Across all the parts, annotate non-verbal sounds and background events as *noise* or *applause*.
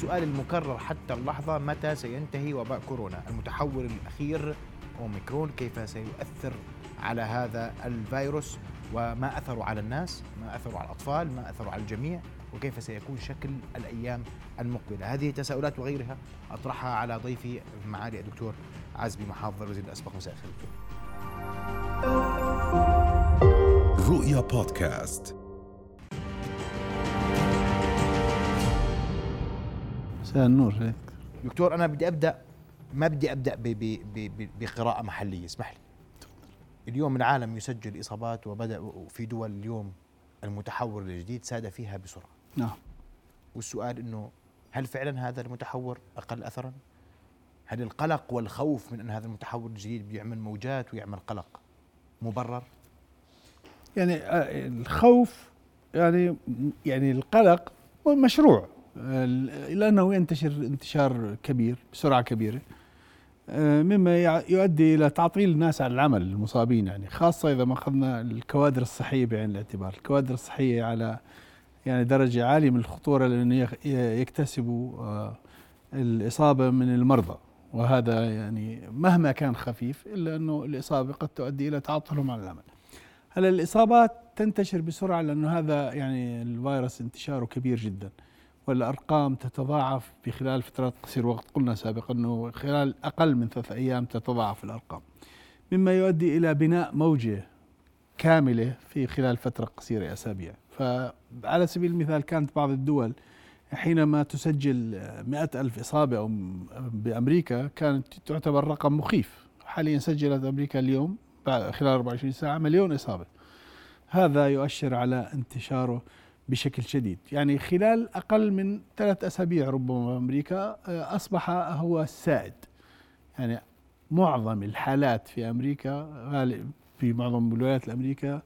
والسؤال المكرر حتى اللحظة متى سينتهي وباء كورونا؟ المتحور الأخير أوميكرون كيف سيؤثر على هذا الفيروس؟ وما أثره على الناس؟ ما أثره على الأطفال؟ ما أثره على الجميع؟ وكيف سيكون شكل الأيام المقبلة؟ هذه تساؤلات وغيرها أطرحها على ضيفي معالي الدكتور عزبي محافظ الوزير الأسبق مساء الخير. رؤيا بودكاست. مساء النور عليك دكتور أنا بدي أبدأ ما بدي أبدأ ب- ب- ب- بقراءة محلية اسمح لي. اليوم العالم يسجل إصابات وبدأ في دول اليوم المتحور الجديد ساد فيها بسرعة. نعم. والسؤال إنه هل فعلا هذا المتحور أقل اثرا؟ هل القلق والخوف من أن هذا المتحور الجديد بيعمل موجات ويعمل قلق مبرر؟ يعني آه، الخوف يعني يعني القلق مشروع. آه، لأنه ينتشر انتشار كبير بسرعة كبيرة. آه، مما يؤدي إلى تعطيل الناس عن العمل المصابين يعني خاصة إذا ما أخذنا الكوادر الصحية بعين الاعتبار، الكوادر الصحية على يعني درجة عالية من الخطورة لأنه يكتسبوا آه، الإصابة من المرضى. وهذا يعني مهما كان خفيف إلا أنه الإصابة قد تؤدي إلى تعطلهم عن العمل. هلا الإصابات تنتشر بسرعة لأنه هذا يعني الفيروس انتشاره كبير جدا. والأرقام تتضاعف بخلال فترات قصيره وقت. قلنا سابقا أنه خلال أقل من ثلاث أيام تتضاعف الأرقام. مما يؤدي إلى بناء موجة كاملة في خلال فترة قصيرة أسابيع. فعلى سبيل المثال كانت بعض الدول حينما تسجل مئة ألف إصابة بأمريكا كانت تعتبر رقم مخيف. حاليا سجلت أمريكا اليوم خلال 24 ساعة مليون إصابة. هذا يؤشر على انتشاره بشكل شديد. يعني خلال أقل من ثلاث أسابيع ربما أمريكا آه، أصبح هو السائد يعني معظم الحالات في أمريكا في معظم الولايات الأمريكا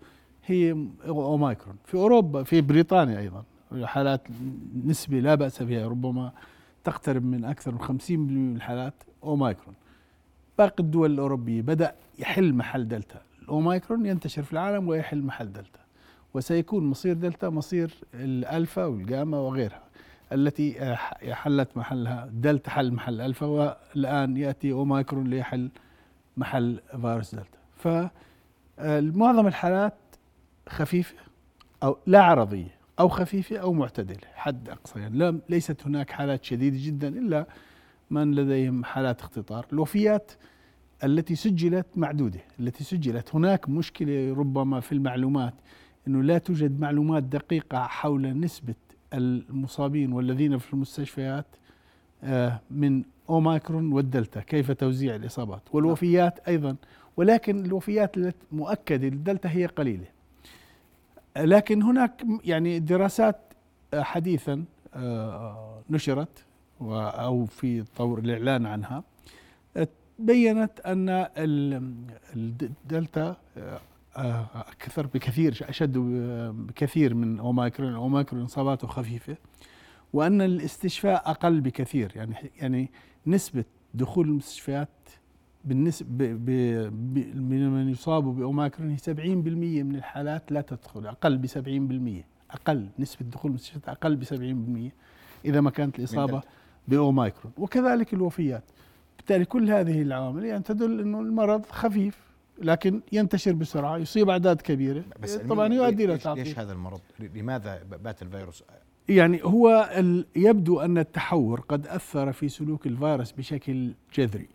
هي أوميكرون. في أوروبا في بريطانيا أيضا حالات نسبة لا بأس بها ربما تقترب من أكثر من 50% من الحالات أوميكرون. باقي الدول الأوروبية بدأ يحل محل دلتا. الأوميكرون ينتشر في العالم ويحل محل دلتا. وسيكون مصير دلتا مصير الألفا والجاما وغيرها التي حلت محلها دلتا حل محل ألفا والآن يأتي أوميكرون ليحل محل فيروس دلتا. فمعظم الحالات خفيفة أو لا عرضية أو خفيفة أو معتدلة حد أقصى. يعني لا- ليست هناك حالات شديدة جدا إلا من لديهم حالات اختطار. الوفيات التي سجلت معدودة التي سجلت. هناك مشكلة ربما في المعلومات أنه لا توجد معلومات دقيقة حول نسبة المصابين والذين في المستشفيات آه، من أوميكرون والدلتا كيف توزيع الإصابات؟ والوفيات أيضا. ولكن الوفيات التي مؤكدة للدلتا هي قليلة. لكن هناك يعني دراسات آه، حديثا آه، نشرت و- أو في طور الإعلان عنها بينت أن ال- الدلتا أكثر بكثير أشد بكثير من اوميكرون اوميكرون إصاباته خفيفة وأن الاستشفاء أقل بكثير. يعني يعني نسبة دخول المستشفيات بالنسبة ب ب ب من من يصابوا بأوميكرون هي 70% من الحالات لا تدخل أقل ب 70% أقل نسبة دخول المستشفيات أقل ب 70% إذا ما كانت الإصابة دلتا. بأوميكرون وكذلك الوفيات. بالتالي كل هذه العوامل يعني تدل أنه المرض خفيف. لكن ينتشر بسرعة يصيب أعداد كبيرة. بس طبعا يؤدي ليش, تعطيل. ليش هذا المرض؟ لماذا بات الفيروس؟ يعني هو يبدو أن التحور قد أثر في سلوك الفيروس بشكل جذري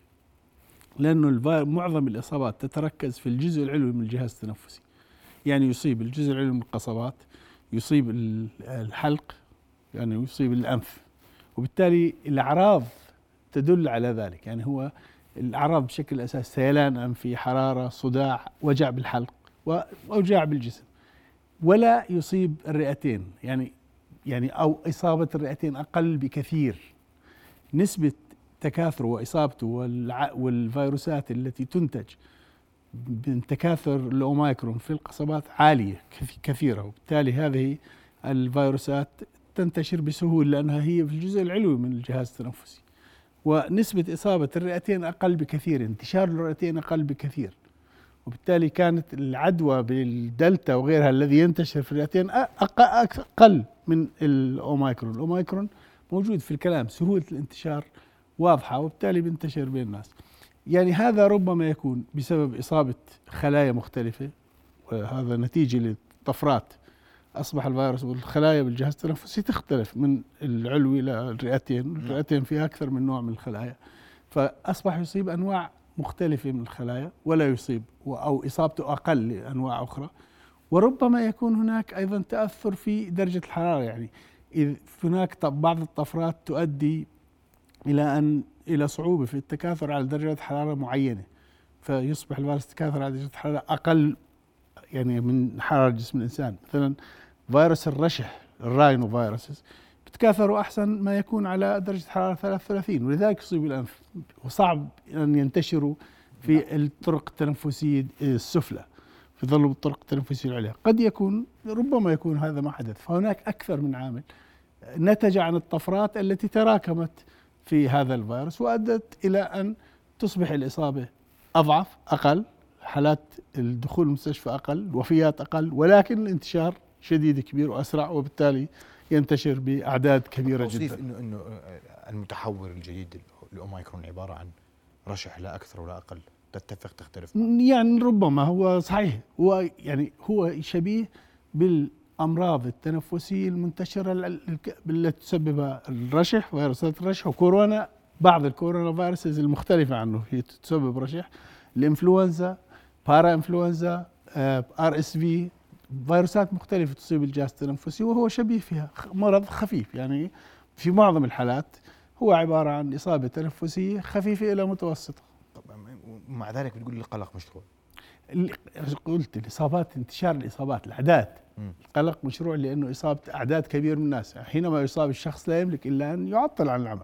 لأنه معظم الإصابات تتركز في الجزء العلوي من الجهاز التنفسي. يعني يصيب الجزء العلوي من القصبات يصيب ال- الحلق يعني يصيب الأنف وبالتالي الأعراض تدل على ذلك. يعني هو الاعراض بشكل أساس سيلان انفي حرارة صداع وجع بالحلق واوجاع بالجسم. ولا يصيب الرئتين يعني يعني أو إصابة الرئتين أقل بكثير. نسبة تكاثره وإصابته والع- والفيروسات التي تنتج من تكاثر الأوميكرون في القصبات عالية كث- كثيرة. وبالتالي هذه الفيروسات تنتشر بسهولة لأنها هي في الجزء العلوي من الجهاز التنفسي. ونسبة إصابة الرئتين أقل بكثير انتشار الرئتين أقل بكثير. وبالتالي كانت العدوى بالدلتا وغيرها الذي ينتشر في الرئتين أ- أق- أقل من الأوميكرون، الأوميكرون موجود في الكلام سهولة الانتشار واضحة وبالتالي بينتشر بين الناس. يعني هذا ربما يكون بسبب إصابة خلايا مختلفة وهذا نتيجة لطفرات أصبح الفيروس والخلايا بالجهاز التنفسي تختلف من العلوي للرئتين، الرئتين فيها أكثر من نوع من الخلايا. فأصبح يصيب أنواع مختلفة من الخلايا ولا يصيب أو إصابته أقل لأنواع أخرى. وربما يكون هناك أيضا تأثر في درجة الحرارة يعني إذ هناك بعض الطفرات تؤدي إلى أن إلى صعوبة في التكاثر على درجة حرارة معينة. فيصبح الفيروس يتكاثر على درجة حرارة أقل يعني من حرارة جسم الإنسان. مثلا فيروس الرشح الراينو فيروسز بتكاثروا أحسن ما يكون على درجة حرارة 33 ولذلك يصيب الانف وصعب أن ينتشروا في الطرق التنفسية السفلى يظلوا بالطرق التنفسية العليا قد يكون ربما يكون هذا ما حدث فهناك أكثر من عامل. نتج عن الطفرات التي تراكمت في هذا الفيروس وأدت إلى أن تصبح الإصابة أضعف أقل حالات الدخول المستشفى أقل الوفيات أقل ولكن الانتشار شديد كبير وأسرع وبالتالي ينتشر بأعداد كبيرة جدا. انه إنه المتحور الجديد الأوميكرون عبارة عن رشح لا أكثر ولا أقل. تتفق تختلف؟ يعني ربما هو صحيح. هو يعني هو شبيه بالأمراض التنفسية المنتشرة التي تسببها الرشح فيروسات الرشح وكورونا بعض الكورونا viruses المختلفة عنه. هي تسبب رشح. الإنفلونزا بارا إنفلونزا RSV فيروسات مختلفة تصيب الجهاز التنفسي وهو شبيه فيها مرض خفيف. يعني في معظم الحالات هو عبارة عن إصابة تنفسية خفيفة إلى متوسطة. ومع ذلك بتقول القلق مشروع. قلت الإصابات انتشار الإصابات الأعداد. القلق مشروع لأنه إصابة أعداد كبير من الناس. حينما يصاب الشخص لا يملك إلا أن يعطل عن العمل.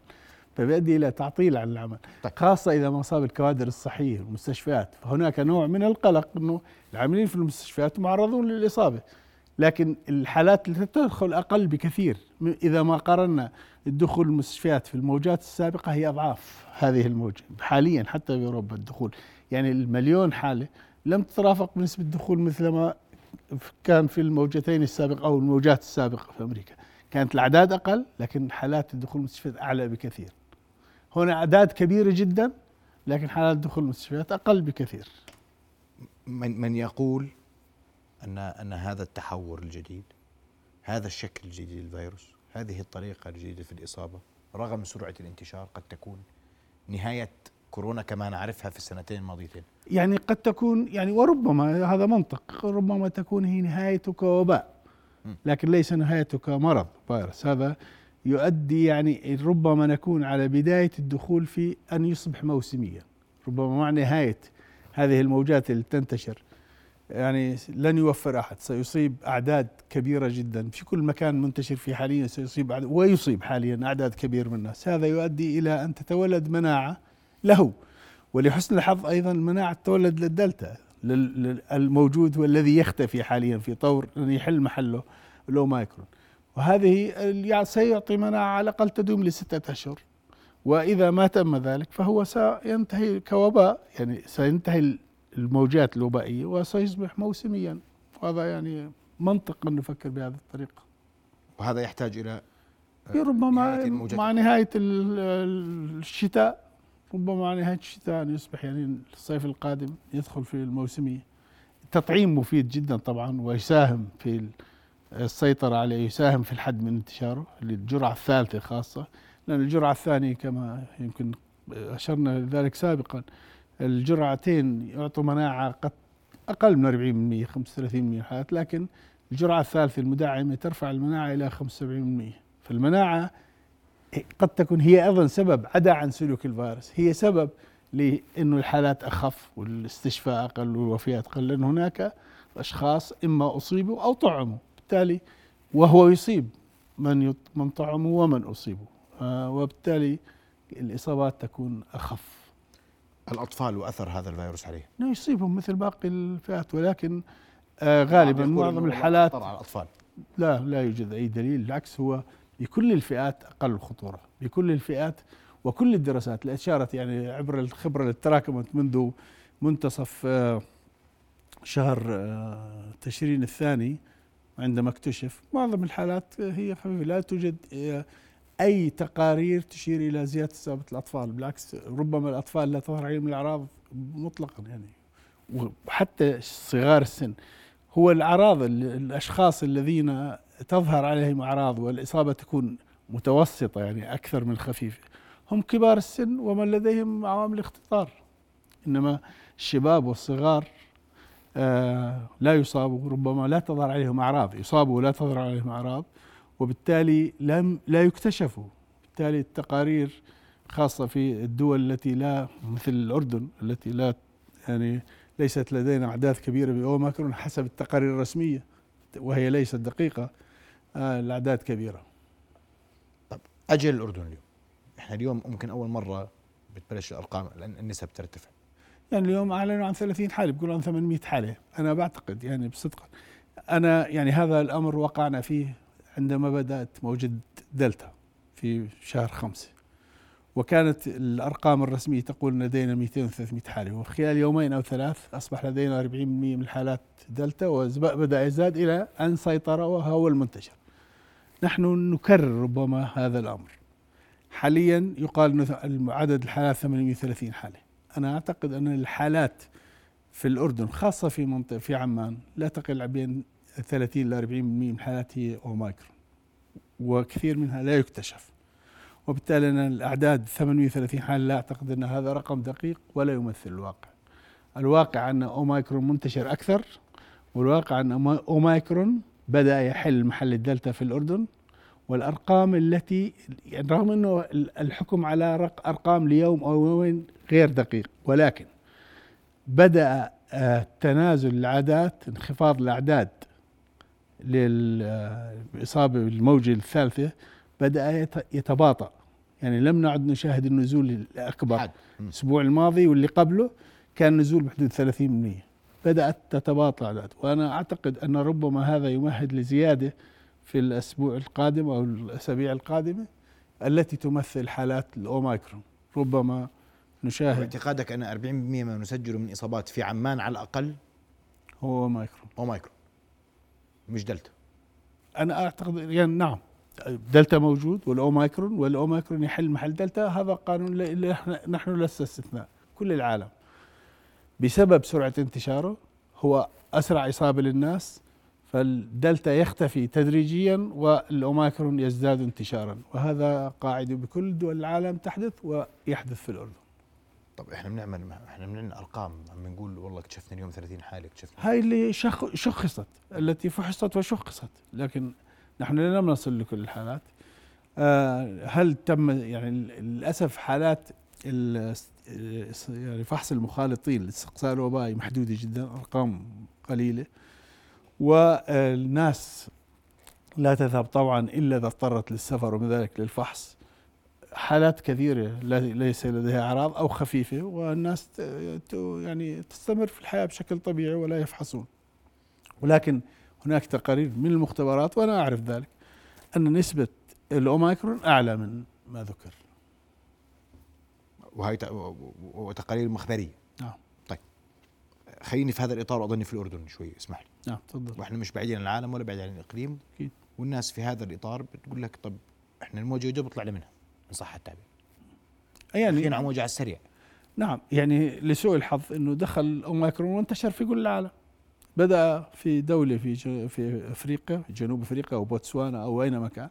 فبيؤدي إلى تعطيل عن العمل طيب. خاصة إذا ما اصاب الكوادر الصحية المستشفيات. فهناك نوع من القلق إنه العاملين في المستشفيات معرضون للإصابة لكن الحالات التي تدخل أقل بكثير. إذا ما قارنا الدخول المستشفيات في الموجات السابقة هي أضعاف هذه الموجة حاليا حتى في أوروبا الدخول. يعني المليون حالة لم تترافق بنسبة الدخول مثل ما كان في الموجتين السابقه أو الموجات السابقة في أمريكا. كانت الأعداد أقل لكن حالات الدخول المستشفيات أعلى بكثير. هنا أعداد كبيرة جدا لكن حالات دخول المستشفيات أقل بكثير. من من يقول أن أن هذا التحور الجديد هذا الشكل الجديد للفيروس هذه الطريقة الجديدة في الإصابة رغم سرعة الانتشار قد تكون نهاية كورونا كما نعرفها في السنتين الماضيتين. يعني قد تكون يعني وربما هذا منطق ربما تكون هي نهايته كوباء لكن ليس نهايته كمرض فيروس. هذا يؤدي يعني ربما نكون على بداية الدخول في أن يصبح موسميا. ربما مع نهاية هذه الموجات اللي تنتشر. يعني لن يوفر أحد. سيصيب أعداد كبيرة جدا. في كل مكان منتشر فيه حاليا سيصيب أعداد ويصيب حاليا أعداد كبيرة من الناس. هذا يؤدي إلى أن تتولد مناعة له. ولحسن الحظ أيضا المناعة تولد للدلتا الموجود والذي يختفي حاليا في طور يحل محله الأوميكرون وهذه يعني سيعطي مناعة على الأقل تدوم لستة أشهر. وإذا ما تم ذلك فهو سينتهي كوباء يعني سينتهي الموجات الوبائية وسيصبح موسميا. وهذا يعني منطق أن نفكر بهذه الطريقة. وهذا يحتاج إلى ربما نهاية مع نهاية الشتاء ربما مع نهاية الشتاء أن يصبح يعني الصيف القادم يدخل في الموسمية. التطعيم مفيد جدا طبعا ويساهم في السيطرة عليه يساهم في الحد من انتشاره للجرعة الثالثة خاصة لأن الجرعة الثانية كما يمكن أشرنا لذلك سابقا الجرعتين يعطوا مناعة قد أقل من 40% 35% من الحالات لكن الجرعة الثالثة المدعمة ترفع المناعة إلى 75% فالمناعة قد تكون هي أيضا سبب عدا عن سلوك الفيروس. هي سبب لأنه الحالات أخف والاستشفاء أقل والوفيات أقل لأن هناك أشخاص إما أصيبوا أو طعموا. بالتالي وهو يصيب من من طعموا ومن أصيبوا آه، وبالتالي الإصابات تكون أخف. الأطفال وأثر هذا الفيروس عليه يصيبهم مثل باقي الفئات ولكن آه غالبا معظم الحالات على الأطفال. لا لا يوجد أي دليل بالعكس هو بكل الفئات أقل خطورة. بكل الفئات وكل الدراسات اللي أشارت يعني عبر الخبرة اللي تراكمت منذ منتصف آه شهر تشرين الثاني عندما اكتشف معظم الحالات هي خفيفة لا توجد أي تقارير تشير إلى زيادة اصابه الأطفال بالعكس ربما الأطفال لا تظهر عليهم الأعراض مطلقا يعني. وحتى صغار السن هو الأعراض الأشخاص الذين تظهر عليهم أعراض والإصابة تكون متوسطة يعني أكثر من خفيفه هم كبار السن ومن لديهم عوامل اختطار. إنما الشباب والصغار آه لا يصابوا ربما لا تظهر عليهم أعراض يصابوا ولا تظهر عليهم أعراض وبالتالي لم لا يكتشفوا. بالتالي التقارير خاصة في الدول التي لا مثل الأردن التي لا يعني ليست لدينا أعداد كبيرة بأوميكرون حسب التقارير الرسمية وهي ليست دقيقة آه الأعداد كبيرة. طب أجل الأردن اليوم. إحنا اليوم ممكن أول مرة بتبلش الأرقام النسب ترتفع. يعني اليوم أعلنوا عن 30 حالة بيقولوا عن 800 حالة. أنا بعتقد يعني بصدق. أنا يعني هذا الأمر وقعنا فيه عندما بدأت موجة دلتا في شهر خمسة. وكانت الأرقام الرسمية تقول لدينا 200 300 حالة. وخلال يومين أو ثلاث أصبح لدينا 40% من الحالات دلتا وبدأ يزداد إلى أن سيطر وهو المنتشر. نحن نكرر ربما هذا الأمر. حاليا يقال عدد الحالات 830 حالة. أنا أعتقد أن الحالات في الأردن خاصة في منطقة في عمان لا تقل بين 30 ل 40% من الحالات هي أوميكرون وكثير منها لا يكتشف. وبالتالي أنا الأعداد 830 حالة لا أعتقد أن هذا رقم دقيق ولا يمثل الواقع. الواقع أن أوميكرون منتشر أكثر والواقع أن أوميكرون بدأ يحل محل الدلتا في الأردن والأرقام التي يعني رغم أنه الحكم على أرقام ليوم أو يومين غير دقيق ولكن بدأ آه، تنازل الأعداد انخفاض الأعداد للإصابة بالموجة الثالثة بدأ يتباطأ. يعني لم نعد نشاهد النزول الأكبر الأسبوع الماضي واللي قبله كان نزول بحدود 30% بدأت تتباطأ الأعداد. وأنا أعتقد أن ربما هذا يمهد لزيادة في الأسبوع القادم أو الأسابيع القادمة التي تمثل حالات الأوميكرون. ربما نشاهد باعتقادك أن 40% ما نسجله من إصابات في عمان على الأقل هو أوميكرون. أوميكرون. مش دلتا. أنا أعتقد يعني نعم دلتا موجود والأوميكرون والأوميكرون يحل محل دلتا. هذا قانون نحن لسه استثناء كل العالم. بسبب سرعة انتشاره هو أسرع إصابة للناس فالدلتا يختفي تدريجيا والاوميكرون يزداد انتشارا وهذا قاعدة بكل دول العالم تحدث ويحدث في الأردن. طب إحنا بنعمل إحنا بنعمل أرقام عم بنقول والله اكتشفنا اليوم 30 حالة اكتشفنا. هاي اللي شخ شخصت التي فحصت وشخصت لكن نحن لم نصل لكل الحالات. آه هل تم يعني للأسف حالات يعني فحص المخالطين الاستقصاء الوبائي محدودة جدا أرقام قليلة. والناس لا تذهب طبعا إلا إذا اضطرت للسفر ومن ذلك للفحص. حالات كثيرة ليس لديها أعراض أو خفيفة والناس يعني تستمر في الحياة بشكل طبيعي ولا يفحصون. ولكن هناك تقارير من المختبرات وأنا أعرف ذلك أن نسبة الأوميكرون أعلى من ما ذكر. وهي تقارير مخبرية. نعم. خليني في هذا الإطار وأظني في الأردن شوي اسمح لي. نعم تفضل. وإحنا مش بعيدين عن العالم ولا بعيدين عن الإقليم. أكيد. والناس في هذا الإطار بتقول لك طب إحنا الموجة بيطلع منها ان صح التعبير. يعني على وجع السريع. نعم يعني لسوء الحظ إنه دخل اوميكرون وانتشر في كل العالم. بدأ في دولة في في أفريقيا جنوب أفريقيا أو بوتسوانا أو اينما كان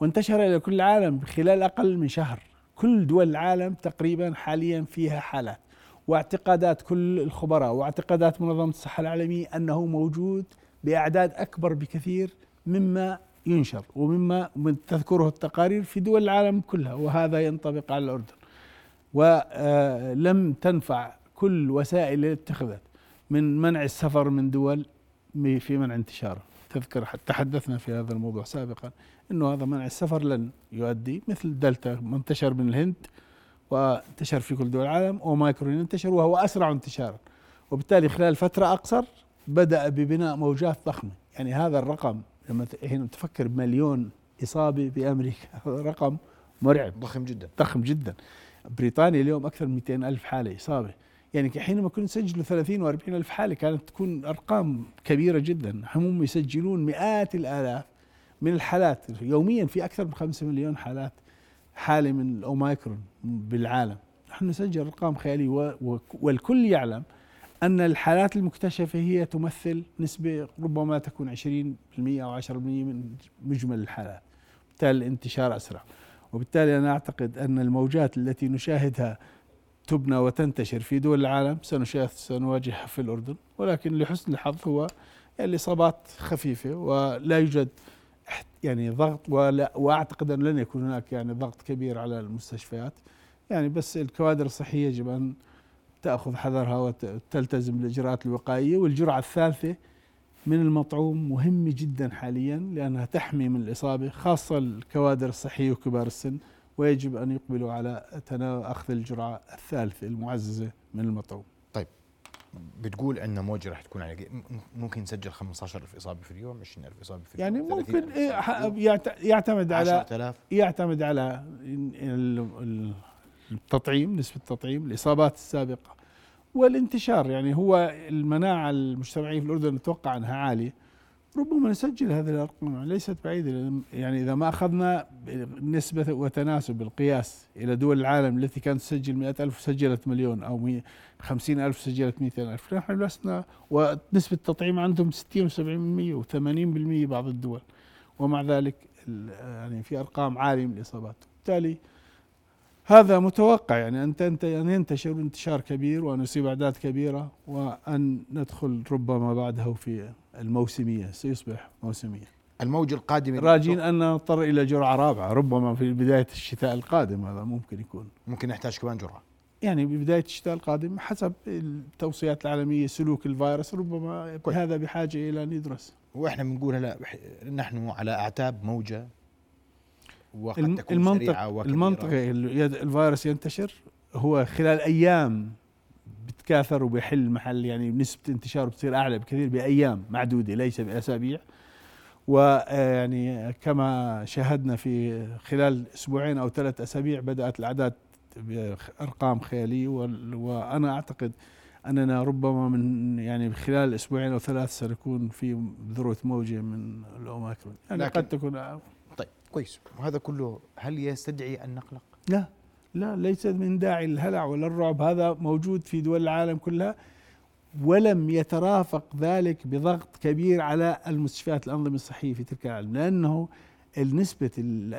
وانتشر إلى كل العالم خلال أقل من شهر. كل دول العالم تقريبا حاليا فيها حالات. واعتقادات كل الخبراء واعتقادات منظمة الصحة العالمية أنه موجود بأعداد أكبر بكثير مما ينشر ومما تذكره التقارير في دول العالم كلها وهذا ينطبق على الأردن. ولم تنفع كل وسائل اللي اتخذت من منع السفر من دول في منع انتشاره. تذكر تحدثنا في هذا الموضوع سابقا إنه هذا منع السفر لن يؤدي مثل دلتا منتشر من الهند وانتشر في كل دول العالم اوميكرون انتشر وهو أسرع انتشارا وبالتالي خلال فترة أقصر بدأ ببناء موجات ضخمة. يعني هذا الرقم لما هنا تفكر بمليون إصابة بأمريكا *laughs* رقم مرعب. ضخم جدا. ضخم جدا. بريطانيا اليوم أكثر من 200 ألف حالة إصابة. يعني حينما كنا نسجل 30 و40 ألف حالة كانت تكون أرقام كبيرة جدا. هم يسجلون مئات الآلاف من الحالات. يوميا في أكثر من 5 مليون حالات حاله من الاوميكرون بالعالم. نحن نسجل أرقام خيالية والكل يعلم أن الحالات المكتشفة هي تمثل نسبة ربما تكون 20% أو 10% من مجمل الحالات. بالتالي الانتشار أسرع. وبالتالي أنا أعتقد أن الموجات التي نشاهدها تبنى وتنتشر في دول العالم سنشاهد سنواجهها في الأردن. ولكن لحسن الحظ هو الاصابات خفيفة ولا يوجد يعني ضغط ولا وأعتقد أن لن يكون هناك يعني ضغط كبير على المستشفيات. يعني بس الكوادر الصحية يجب أن تأخذ حذرها وتلتزم بالإجراءات الوقائية. والجرعة الثالثة من المطعوم مهمه جدا حاليا لأنها تحمي من الإصابة خاصة الكوادر الصحية وكبار السن ويجب أن يقبلوا على أخذ الجرعة الثالثة المعززة من المطعوم. بتقول عندنا موجة رح تكون على ممكن نسجل 15000 إصابة في اليوم 20000 إصابة في اليوم يعني ممكن 30,000 إيه، إصابة في ح- اليوم، يعت- يعتمد على 10000 يعتمد على ال- ال- التطعيم نسبة التطعيم الإصابات السابقة والانتشار. يعني هو المناعة المجتمعية في الأردن نتوقع أنها عالية. ربما نسجل هذه الأرقام ليست بعيدة لأن يعني إذا ما أخذنا نسبة وتناسب القياس إلى دول العالم التي كانت تسجل مئة ألف وسجلت مليون خمسين ألف سجلت مئتين ألف نحن لسنا ونسبة التطعيم عندهم 60 و70% و80% بعض الدول ومع ذلك يعني في أرقام عالية من الإصابات. بالتالي هذا متوقع يعني تنت- أن ينتشر انتشار كبير وأن يصيب أعداد كبيرة وأن ندخل ربما بعده في الموسمية سيصبح موسمية. الموجه القادمه راجين أن نضطر إلى جرعة رابعة ربما في بداية الشتاء القادم هذا ممكن يكون. ممكن نحتاج كمان جرعة. يعني ببدايه الشتاء القادم حسب التوصيات العالمية سلوك الفيروس ربما كويس. هذا بحاجة إلى أن يدرس. وإحنا بنقول هلا بح- نحن على أعتاب موجة وقد تكون المنطق سريعه وكبيره المنطقة الفيروس ينتشر هو خلال أيام. بتكاثر وبيحل محل يعني نسبة انتشاره بتصير أعلى بكثير بأيام معدودة ليس بأسابيع. ويعني كما شاهدنا في خلال أسبوعين أو ثلاث أسابيع بدأت الأعداد بأرقام خيالية. وال- وأنا أعتقد أننا ربما من يعني خلال أسبوعين أو ثلاث سنكون في ذروة موجة من الاوميكرون يعني قد تكون طيب كويس. وهذا كله هل يستدعي أن نقلق؟ لا. لا ليس من داعي للهلع ولا الرعب. هذا موجود في دول العالم كلها. ولم يترافق ذلك بضغط كبير على المستشفيات. الأنظمة الصحية في تلك العالم لأنه النسبة ال-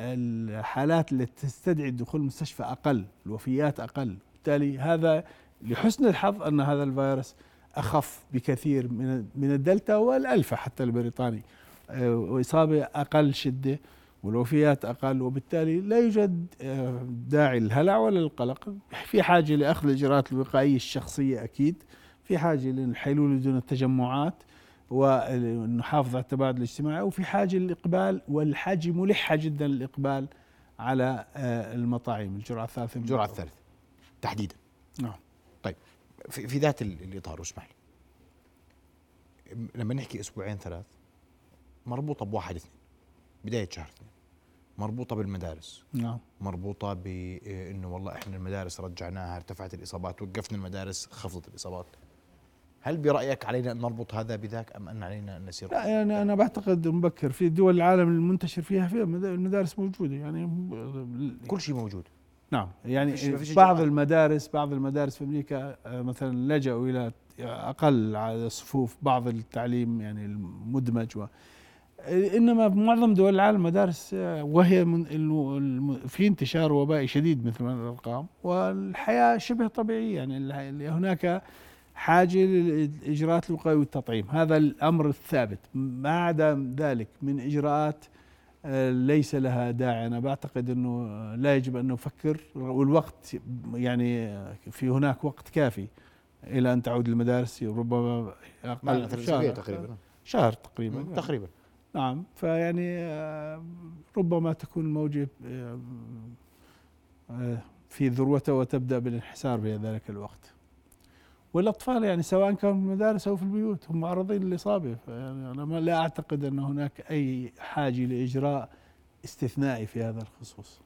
الحالات التي تستدعي الدخول المستشفى أقل الوفيات أقل. بالتالي هذا لحسن الحظ أن هذا الفيروس أخف بكثير من من الدلتا والألفا حتى البريطاني. آه، وإصابة أقل شدة. والوفيات أقل وبالتالي لا يوجد آه، داعي للهلع ولا للقلق. في حاجة لأخذ الإجراءات الوقائية الشخصية أكيد في حاجة للحلول دون التجمعات ونحافظ على التباعد الاجتماعي وفي حاجة للإقبال والحاجة ملحة جدا للإقبال على آه، المطاعم الجرعة الثالثة المطعم. الثالثة. تحديدا. نعم. في, في ذات ال- الإطار واسمح لي. لما نحكي أسبوعين ثلاث مربوطة بواحد اثنين. بداية شهر اثنين مربوطة بالمدارس. نعم. مربوطة بانه والله إحنا المدارس رجعناها ارتفعت الإصابات وقفنا المدارس خفضت الإصابات. هل برأيك علينا أن نربط هذا بذاك أم أن علينا أن نسير؟ لا يعني أنا بعتقد مبكر. في دول العالم المنتشر فيها فيها مدا- المدارس موجودة يعني كل شيء موجود. نعم. يعني فيش- فيش بعض إجراءات. المدارس بعض المدارس في أمريكا آه، مثلا لجأوا إلى أقل على صفوف بعض التعليم يعني المدمج و إنما بمعظم دول العالم المدارس آه، وهي من في انتشار وبائي شديد مثل ما الأرقام والحياة شبه طبيعية يعني هناك حاجة للإجراءات الوقائية والتطعيم. هذا الأمر الثابت. ما عدا ذلك من إجراءات آه، ليس لها داعي. أنا بعتقد إنه آه، لا يجب أن نفكر والوقت يعني في هناك وقت كافي إلى أن تعود المدارس ربما أقل شهر تقريبا. شهر تقريبا. تقريبا. نعم فيعني آه، ربما تكون الموجة آه، آه، في ذروتها وتبدأ بالانحسار في ذلك الوقت. والأطفال يعني سواء كانوا في المدارس أو في البيوت هم معرضين للإصابة يعني أنا لا أعتقد أن هناك أي حاجة لإجراء استثنائي في هذا الخصوص.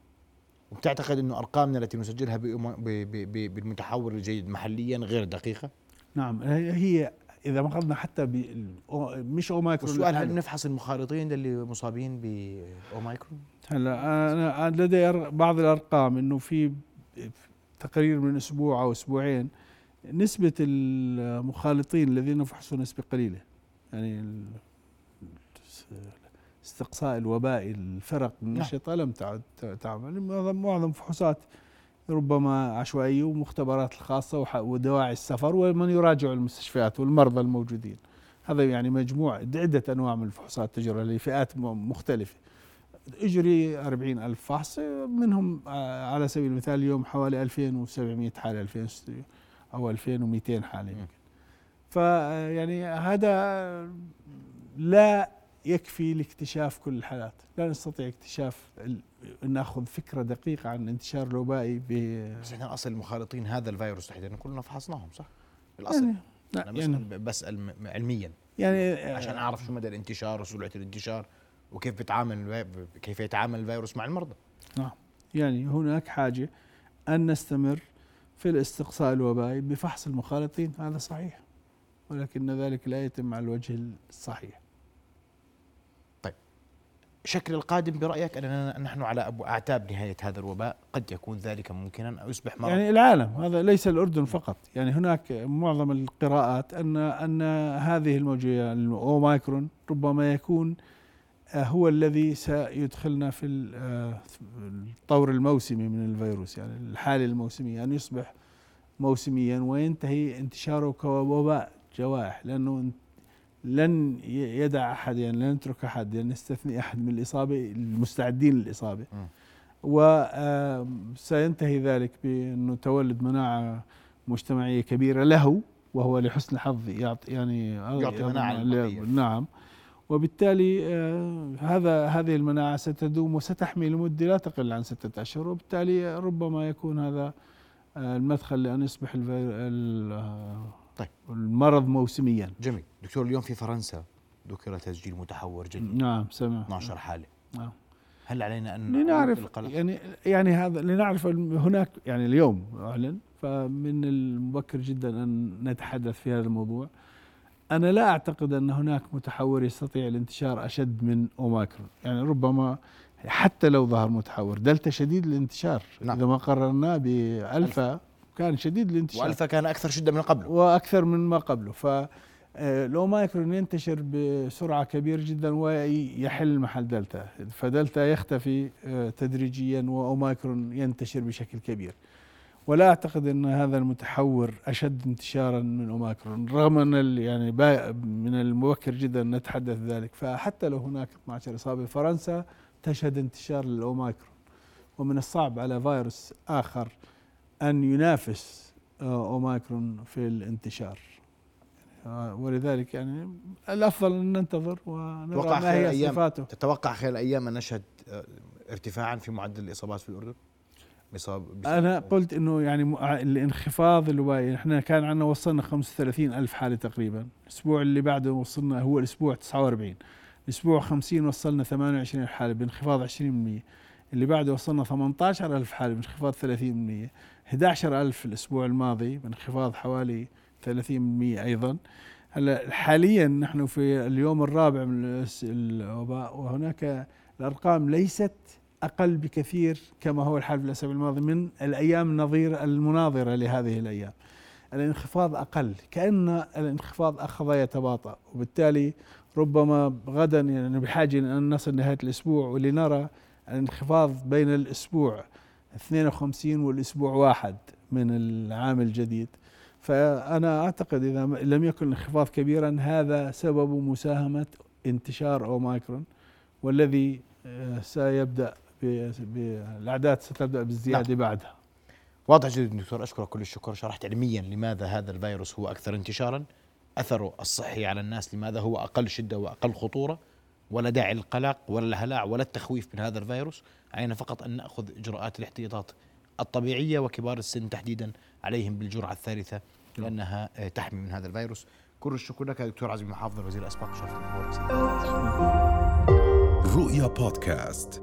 وبتعتقد أنه أرقامنا التي نسجلها بأم- ب- ب- ب- بالمتحور الجيد محليا غير دقيقة؟ نعم هي إذا ما اخذنا حتى ب مش أوميكرون والسؤال هل. نفحص المخالطين اللي مصابين باوميكرون؟ هلا أنا لدي بعض الأرقام إنه في تقرير من أسبوع أو أسبوعين نسبة المخالطين الذين فحصوا نسبة قليلة يعني استقصاء الوبائي الفرق النشطة لم تعد تعمل معظم معظم فحوصات ربما عشوائية ومختبرات الخاصة ودواعي السفر ومن يراجع المستشفيات والمرضى الموجودين. هذا يعني مجموعة عدة أنواع من الفحوصات تجرى لفئات مختلفة. أجري 40 ألف فحص منهم آه، على سبيل المثال اليوم حوالي 2700 حالة 2000 أو 2200 حالة. يمكن. فيعني هذا لا يكفي لاكتشاف كل الحالات. لا نستطيع اكتشاف ناخذ فكرة دقيقة عن انتشار الوبائي ب بس إحنا أصل المخالطين هذا الفيروس تحديدا كلنا فحصناهم صح؟ الاصل يعني أنا يعني, بسأل علميا. يعني عشان أعرف شو مدى الانتشار وسرعة الانتشار وكيف بيتعامل الفي- كيف يتعامل الفيروس مع المرضى. يعني هناك حاجة أن نستمر في الاستقصاء الوبائي بفحص المخالطين هذا صحيح ولكن ذلك لا يتم على الوجه الصحيح. شكل القادم برأيك اننا نحن على ابو أعتاب نهاية هذا الوباء؟ قد يكون ذلك ممكنا أو يصبح مرض؟ يعني العالم هذا ليس الأردن فقط. يعني هناك معظم القراءات أن أن هذه الموجة الأوميكرون ربما يكون هو الذي سيدخلنا في ال- الطور الموسمي من الفيروس. يعني الحالة الموسمية أن يصبح موسميا وينتهي انتشاره كوباء جوائح لأنه لن يدع أحد يعني لن يترك أحد يعني يستثني أحد من الإصابة المستعدين للإصابة مم. وسينتهي ذلك بأنه تولد مناعة مجتمعية كبيرة له وهو لحسن الحظ يعطي يعني يعطي للبقية. نعم وبالتالي آه، هذا هذه المناعة ستدوم وستحمي لمدة لا تقل عن ستة أشهر وبالتالي ربما يكون هذا آه، المدخل لأن يصبح الفير- ال- آه، طيب. المرض موسميا. جميل. دكتور اليوم في فرنسا ذكر تسجيل متحور جديد نعم سمع 12 حاله نعم. هل علينا أن لنعرف القلق؟ يعني يعني هذا لنعرف هناك يعني اليوم أعلن فمن المبكر جدا أن نتحدث في هذا الموضوع. أنا لا أعتقد أن هناك متحور يستطيع الانتشار أشد من اوميكرون يعني ربما حتى لو ظهر متحور دلتا شديد الانتشار. نعم. إذا ما قارناه بألفا كان شديد الانتشار. وألفا كان أكثر شدة من قبل وأكثر من ما قبله. ف آه، الاوميكرون ينتشر بسرعة كبيره جدا ويحل محل دلتا فدلتا يختفي آه، تدريجيا واوميكرون ينتشر بشكل كبير. ولا أعتقد أن هذا المتحور أشد انتشارا من اوميكرون رغم أن يعني من المبكر جدا نتحدث ذلك. فحتى لو هناك 12 إصابة فرنسا تشهد انتشار للاوميكرون ومن الصعب على فيروس آخر أن ينافس آه، اوميكرون في الانتشار. آه، ولذلك يعني الأفضل أن ننتظر ونرى ما هي أيام صفاته. تتوقع خلال الأيام أن نشهد آه، ارتفاعا في معدل الإصابات في الأردن؟ أنا قلت إنه يعني الانخفاض الوبائي إحنا كان عندنا وصلنا 35 ألف حالة تقريبا. الأسبوع اللي بعده وصلنا هو الأسبوع 49 الأسبوع 50 وصلنا 28 حالة بانخفاض 20% اللي بعده وصلنا 18 ألف حالة بانخفاض 30% 11 ألف الأسبوع الماضي بانخفاض حوالي 30% أيضا هلأ حاليا نحن في اليوم الرابع من الوباء وهناك الأرقام ليست أقل بكثير كما هو الحال في الأسابيع الماضية من الأيام النظيره المناظرة لهذه الأيام. الانخفاض أقل كأن الانخفاض أخذ يتباطأ وبالتالي ربما غدا يعني بحاجة أن نصل نهايه الأسبوع ولنرى الانخفاض بين الأسبوع 52 والأسبوع واحد من العام الجديد. فأنا أعتقد إذا لم يكن الانخفاض كبيرا هذا سبب مساهمة انتشار اوميكرون والذي آه، سيبدأ ب- ب- الأعداد ستبدأ بالزيادة بعدها. واضح جدا دكتور أشكرك كل الشكر. شرحت علميا لماذا هذا الفيروس هو أكثر انتشارا أثره الصحي على الناس لماذا هو أقل شدة وأقل خطورة. ولا داعي للقلق ولا الهلاع ولا التخويف من هذا الفيروس علينا فقط أن نأخذ إجراءات الاحتياطات الطبيعية وكبار السن تحديدا عليهم بالجرعة الثالثة لأنها آه، تحمي من هذا الفيروس كل الشكر لك دكتور عزمي محافظ وزير ونورك سيدي. رؤيا بودكاست